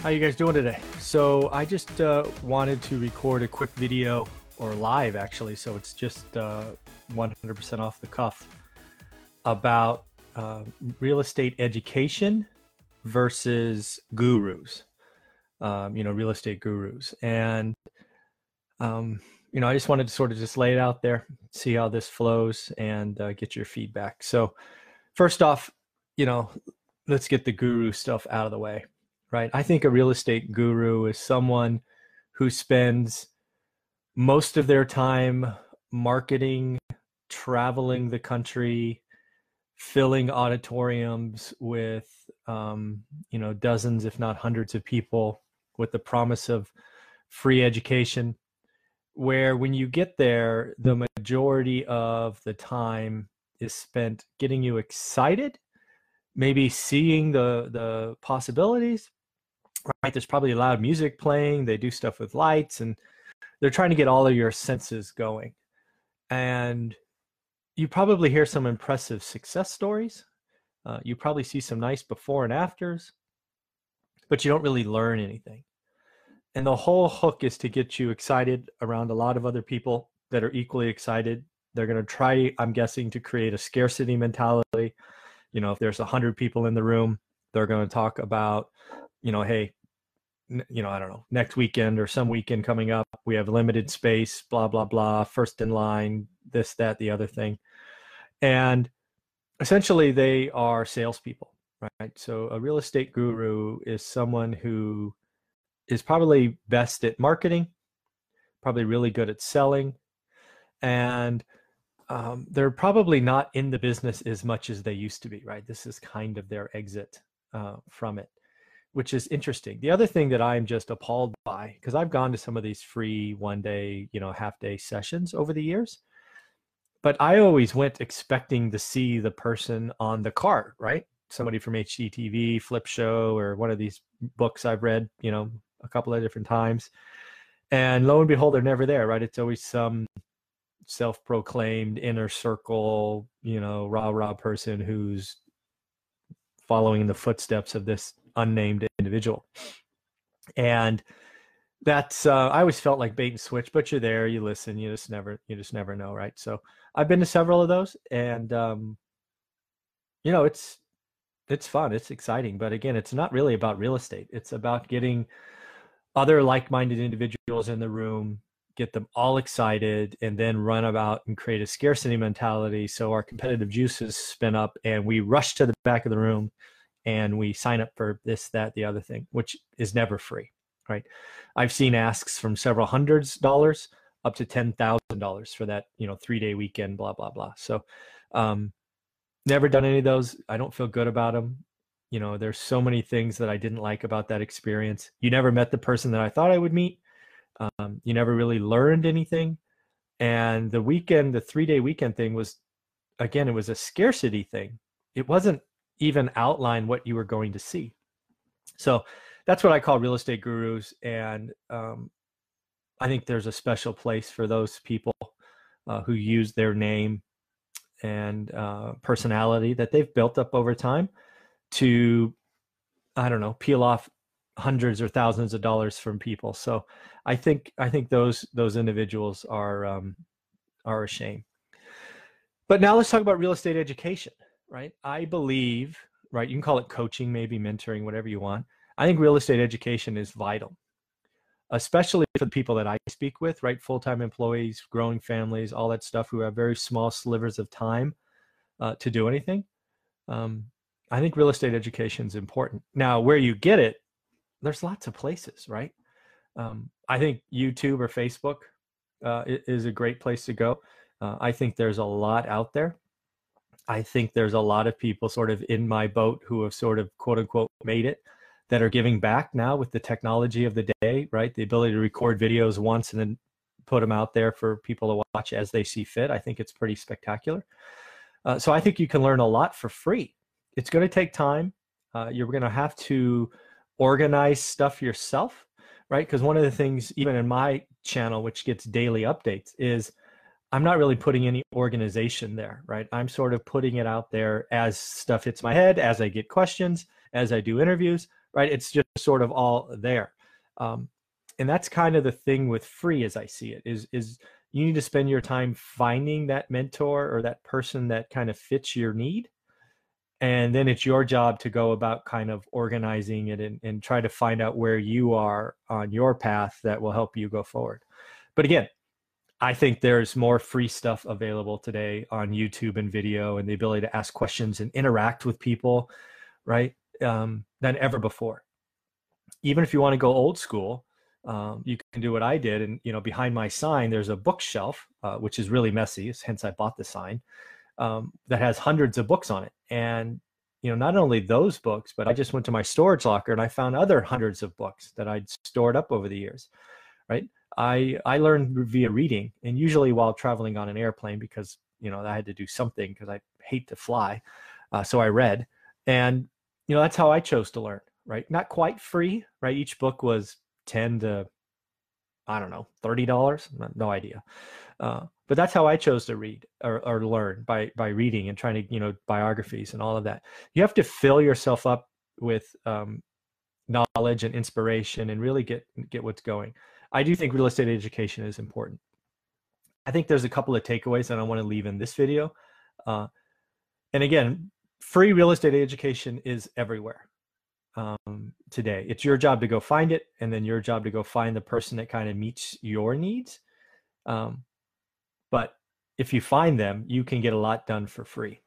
How you guys doing today? So I just uh, wanted to record a quick video, or live actually, so it's just uh, 100% off the cuff, about uh, real estate education versus gurus. Um, you know, real estate gurus, and um, you know, I just wanted to sort of just lay it out there, see how this flows, and uh, get your feedback. So first off, you know, let's get the guru stuff out of the way, right? I think a real estate guru is someone who spends most of their time marketing, traveling the country, filling auditoriums with, um, you know, dozens, if not hundreds of people with the promise of free education. Where when you get there, the majority of the time is spent getting you excited, maybe seeing the the possibilities. Right, there's probably loud music playing. They do stuff with lights, and they're trying to get all of your senses going. And you probably hear some impressive success stories. Uh, you probably see some nice before and afters, but you don't really learn anything. And the whole hook is to get you excited around a lot of other people that are equally excited they're going to try, I'm guessing, to create a scarcity mentality. You know, if there's a hundred people in the room, they're going to talk about, you know, hey, you know, I don't know, next weekend or some weekend coming up, we have limited space, blah blah blah, first in line, this that the other thing, and essentially they are salespeople, right? So a real estate guru is someone who is probably best at marketing, probably really good at selling, and um, they're probably not in the business as much as they used to be, right? This is kind of their exit uh, from it, which is interesting. The other thing that I'm just appalled by, because I've gone to some of these free one day, you know, half day sessions over the years, but I always went expecting to see the person on the cart, right? Somebody from HGTV, Flip Show, or one of these books I've read, you know, a couple of different times. And lo and behold, they're never there, right? It's always some self-proclaimed inner circle, you know, rah rah person who's following the footsteps of this unnamed individual. And that's uh, I always felt like bait and switch, but you're there, you listen, you just never you just never know, right? So I've been to several of those, and um, you know, it's it's fun, it's exciting, but again, it's not really about real estate. It's about getting other like-minded individuals in the room get them all excited, and then run about and create a scarcity mentality. So our competitive juices spin up, and we rush to the back of the room and we sign up for this, that, the other thing, which is never free, right? I've seen asks from several hundreds dollars up to ten thousand dollars for that, you know, three day weekend, blah blah blah. So, um, never done any of those. I don't feel good about them. You know, there's so many things that I didn't like about that experience. You never met the person that I thought I would meet. Um, you never really learned anything. And the weekend, the three day weekend thing was, again, it was a scarcity thing. It wasn't even outline what you were going to see. So that's what I call real estate gurus. And um, I think there's a special place for those people uh, who use their name and uh, personality that they've built up over time to, I don't know, peel off hundreds or thousands of dollars from people. So I think I think those those individuals are um, are a shame. But now let's talk about real estate education, right? I believe, right? You can call it coaching, maybe mentoring, whatever you want. I think real estate education is vital. especially for the people that I speak with, right? Full time employees, growing families, all that stuff who have very small slivers of time uh, to do anything. Um, I think real estate education is important. Now, where you get it, there's lots of places, right? Um, I think YouTube or Facebook uh, is a great place to go. Uh, I think there's a lot out there. I think there's a lot of people sort of in my boat who have sort of quote unquote made it that are giving back now with the technology of the day, right? The ability to record videos once and then put them out there for people to watch as they see fit. I think it's pretty spectacular. Uh, so I think you can learn a lot for free. It's going to take time. Uh, you're going to have to organize stuff yourself, right? Because one of the things, even in my channel, which gets daily updates, is I'm not really putting any organization there, right? I'm sort of putting it out there as stuff hits my head, as I get questions, as I do interviews, right? It's just sort of all there. Um, and that's kind of the thing with free as I see it is is you need to spend your time finding that mentor or that person that kind of fits your need. And then it's your job to go about kind of organizing it and, and try to find out where you are on your path that will help you go forward. But again, I think there's more free stuff available today on YouTube and video and the ability to ask questions and interact with people, right? Um, than ever before. Even if you want to go old school, um, you can do what I did. And, you know, behind my sign, there's a bookshelf, uh, which is really messy. Hence, I bought the sign um, that has hundreds of books on it. And, you know, not only those books, but I just went to my storage locker and I found other hundreds of books that I'd stored up over the years, right? I I learned via reading, and usually while traveling on an airplane because you know I had to do something because I hate to fly, uh, so I read, and you know that's how I chose to learn. Right, not quite free. Right, each book was ten to I don't know thirty dollars. No idea, uh, but that's how I chose to read or, or learn by by reading and trying to you know biographies and all of that. You have to fill yourself up with um, knowledge and inspiration and really get get what's going. I do think real estate education is important. I think there's a couple of takeaways that I want to leave in this video. Uh, and again, free real estate education is everywhere um, today. It's your job to go find it, and then your job to go find the person that kind of meets your needs. Um, but if you find them, you can get a lot done for free,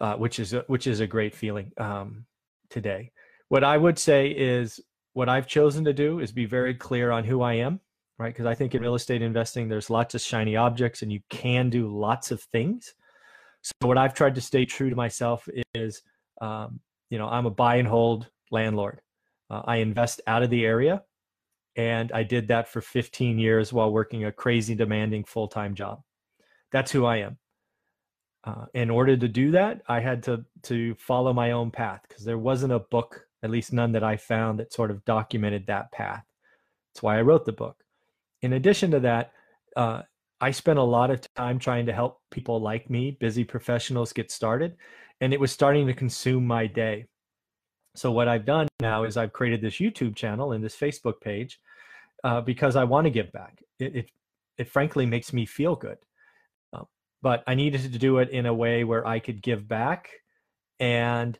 uh, which is a, which is a great feeling um, today. What I would say is what I've chosen to do is be very clear on who I am right? Because I think in real estate investing, there's lots of shiny objects and you can do lots of things. So what I've tried to stay true to myself is, um, you know, I'm a buy and hold landlord. Uh, I invest out of the area, and I did that for 15 years while working a crazy demanding full time job. That's who I am. Uh, in order to do that, I had to to follow my own path because there wasn't a book, at least none that I found, that sort of documented that path. That's why I wrote the book in addition to that, uh, I spent a lot of time trying to help people like me, busy professionals, get started, and it was starting to consume my day. So what I've done now is I've created this YouTube channel and this Facebook page uh, because I want to give back. It, it, it frankly makes me feel good, uh, but I needed to do it in a way where I could give back, and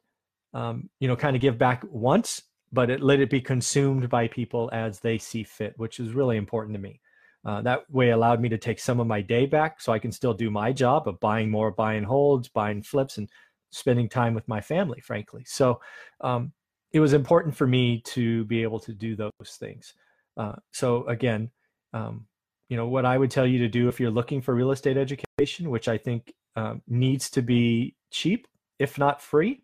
um, you know, kind of give back once but it, let it be consumed by people as they see fit, which is really important to me. Uh, that way allowed me to take some of my day back so I can still do my job of buying more, buying holds, buying flips, and spending time with my family, frankly. So um, it was important for me to be able to do those things. Uh, so again, um, you know, what I would tell you to do if you're looking for real estate education, which I think uh, needs to be cheap, if not free.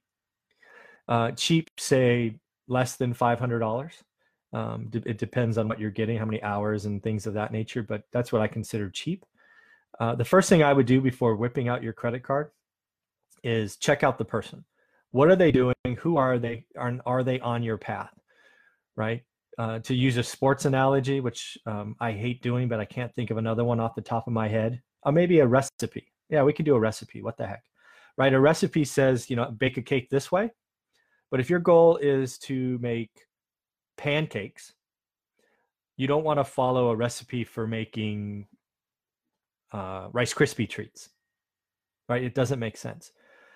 Uh, cheap, say less than $500. Um, it depends on what you're getting, how many hours and things of that nature, but that's what I consider cheap. Uh, the first thing I would do before whipping out your credit card is check out the person. What are they doing? Who are they? Are, are they on your path? Right? Uh, to use a sports analogy, which um, I hate doing, but I can't think of another one off the top of my head. Or uh, maybe a recipe. Yeah, we could do a recipe. What the heck? Right? A recipe says, you know, bake a cake this way but if your goal is to make pancakes, you don't want to follow a recipe for making uh, Rice Krispie treats, right? It doesn't make sense.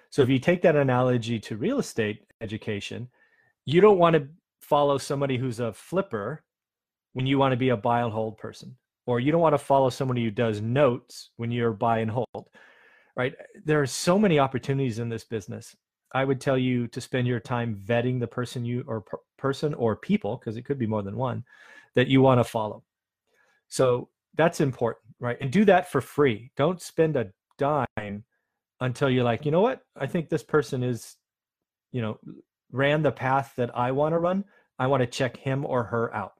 So if you take that analogy to real estate education, you don't want to follow somebody who's a flipper when you want to be a buy and hold person, or you don't want to follow somebody who does notes when you're buy and hold, right? There are so many opportunities in this business. I would tell you to spend your time vetting the person you or per, person or people, because it could be more than one, that you want to follow. So that's important, right? And do that for free. Don't spend a dime until you're like, you know what? I think this person is, you know, ran the path that I want to run. I want to check him or her out.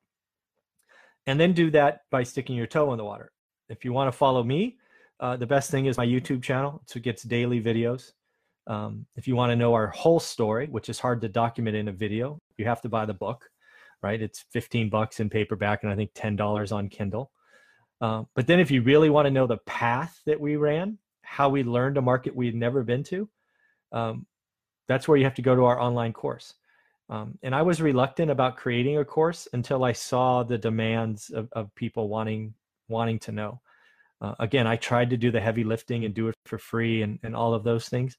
And then do that by sticking your toe in the water. If you want to follow me, uh, the best thing is my YouTube channel. So it gets daily videos. Um, if you want to know our whole story, which is hard to document in a video, you have to buy the book, right? It's 15 bucks in paperback and I think $10 on Kindle. Uh, but then if you really want to know the path that we ran, how we learned a market we'd never been to, um, that's where you have to go to our online course. Um, and I was reluctant about creating a course until I saw the demands of, of people wanting wanting to know. Uh, again, I tried to do the heavy lifting and do it for free and, and all of those things.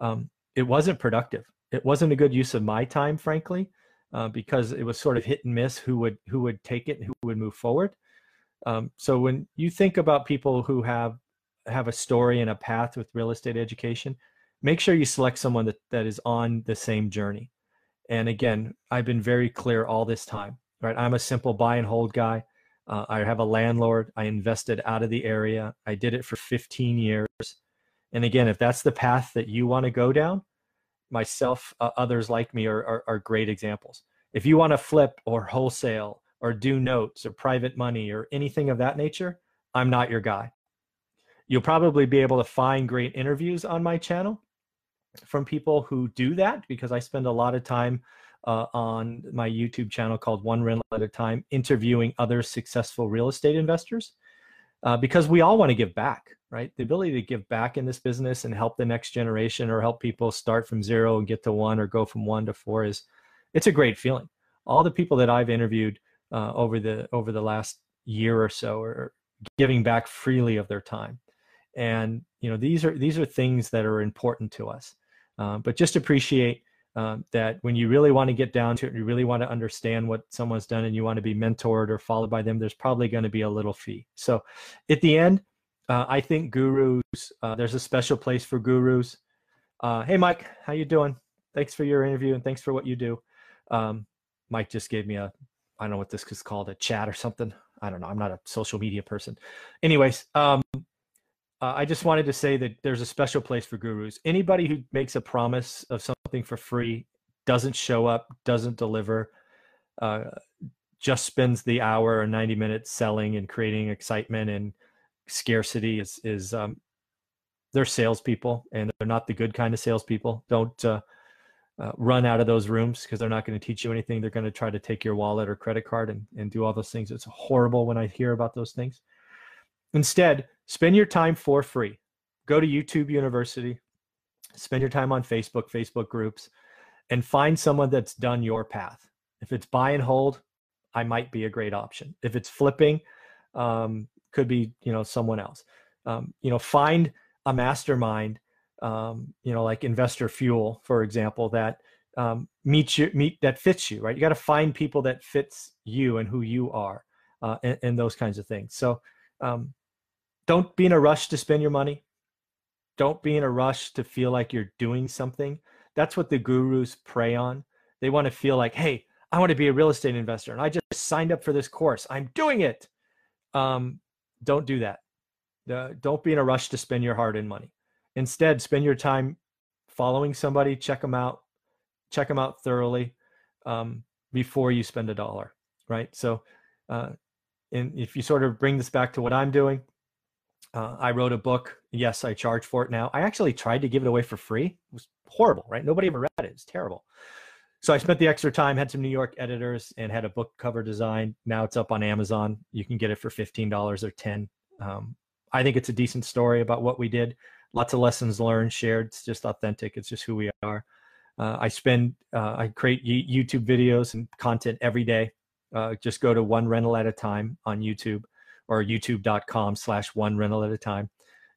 Um, it wasn't productive. It wasn't a good use of my time, frankly, uh, because it was sort of hit and miss who would who would take it, who would move forward. Um, so when you think about people who have have a story and a path with real estate education, make sure you select someone that, that is on the same journey. And again, I've been very clear all this time, right? I'm a simple buy and hold guy. Uh, I have a landlord. I invested out of the area. I did it for 15 years. And again, if that's the path that you want to go down, myself, uh, others like me are, are, are great examples. If you want to flip or wholesale or do notes or private money or anything of that nature, I'm not your guy. You'll probably be able to find great interviews on my channel from people who do that because I spend a lot of time uh, on my YouTube channel called One Rental at a Time interviewing other successful real estate investors uh, because we all want to give back, right? The ability to give back in this business and help the next generation or help people start from zero and get to one or go from one to four is it's a great feeling. All the people that I've interviewed uh, over the over the last year or so are giving back freely of their time and you know these are these are things that are important to us uh, but just appreciate um, that when you really want to get down to it you really want to understand what someone's done and you want to be mentored or followed by them there's probably going to be a little fee so at the end uh, i think gurus uh, there's a special place for gurus uh, hey mike how you doing thanks for your interview and thanks for what you do um, mike just gave me a I don't know what this is called, a chat or something. I don't know. I'm not a social media person. Anyways, um, uh, I just wanted to say that there's a special place for gurus. Anybody who makes a promise of something for free, doesn't show up, doesn't deliver, uh, just spends the hour or 90 minutes selling and creating excitement and scarcity is is um, they're salespeople and they're not the good kind of salespeople. Don't uh, uh, run out of those rooms because they're not going to teach you anything. They're going to try to take your wallet or credit card and, and do all those things. It's horrible when I hear about those things. Instead, spend your time for free. Go to YouTube University, spend your time on Facebook, Facebook groups, and find someone that's done your path. If it's buy and hold, I might be a great option. If it's flipping, um, could be you know someone else. Um, you know, find a mastermind um, you know, like investor fuel, for example, that um, meets you, meet that fits you, right? You got to find people that fits you and who you are, uh, and, and, those kinds of things. So, um, don't be in a rush to spend your money. Don't be in a rush to feel like you're doing something. That's what the gurus prey on. They want to feel like, hey, I want to be a real estate investor, and I just signed up for this course. I'm doing it. Um, don't do that. Uh, don't be in a rush to spend your hard-earned money. Instead, spend your time following somebody, check them out, check them out thoroughly um, before you spend a dollar, right? So, uh, and if you sort of bring this back to what I'm doing, uh, I wrote a book. Yes, I charge for it now. I actually tried to give it away for free. It was horrible, right? Nobody ever read it. It's terrible. So I spent the extra time, had some New York editors, and had a book cover design. Now it's up on Amazon. You can get it for fifteen dollars or ten. Um, I think it's a decent story about what we did lots of lessons learned, shared. It's just authentic. It's just who we are. Uh, I spend, uh, I create YouTube videos and content every day. Uh, just go to one rental at a time on YouTube or youtube.com slash one rental at a time.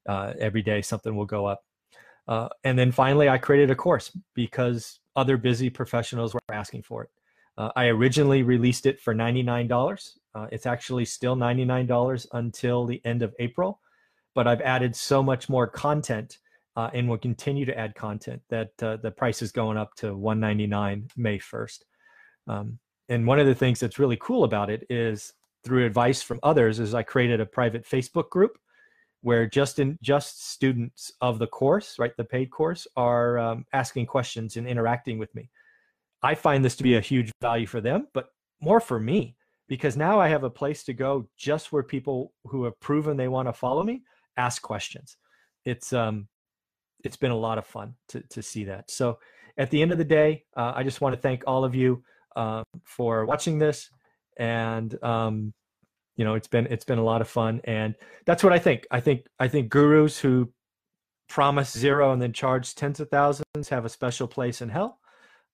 Uh, every day something will go up. Uh, and then finally, I created a course because other busy professionals were asking for it. Uh, I originally released it for $99. Uh, it's actually still $99 until the end of April, but I've added so much more content uh, and will continue to add content that uh, the price is going up to 199 May 1st. Um, and one of the things that's really cool about it is through advice from others is I created a private Facebook group where just in just students of the course, right, the paid course, are um, asking questions and interacting with me. I find this to be a huge value for them, but more for me because now I have a place to go just where people who have proven they want to follow me ask questions. It's um, it's been a lot of fun to to see that. So at the end of the day, uh, I just want to thank all of you uh, for watching this, and um, you know it's been it's been a lot of fun, and that's what I think. I think I think gurus who promise zero and then charge tens of thousands have a special place in hell.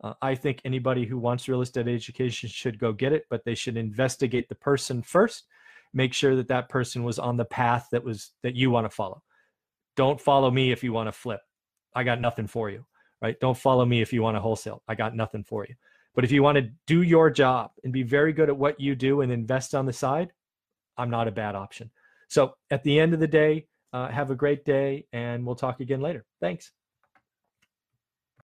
Uh, I think anybody who wants real estate education should go get it, but they should investigate the person first. Make sure that that person was on the path that was that you want to follow. Don't follow me if you want to flip. I got nothing for you, right? Don't follow me if you want to wholesale. I got nothing for you. But if you want to do your job and be very good at what you do and invest on the side, I'm not a bad option. So at the end of the day, uh, have a great day and we'll talk again later. Thanks.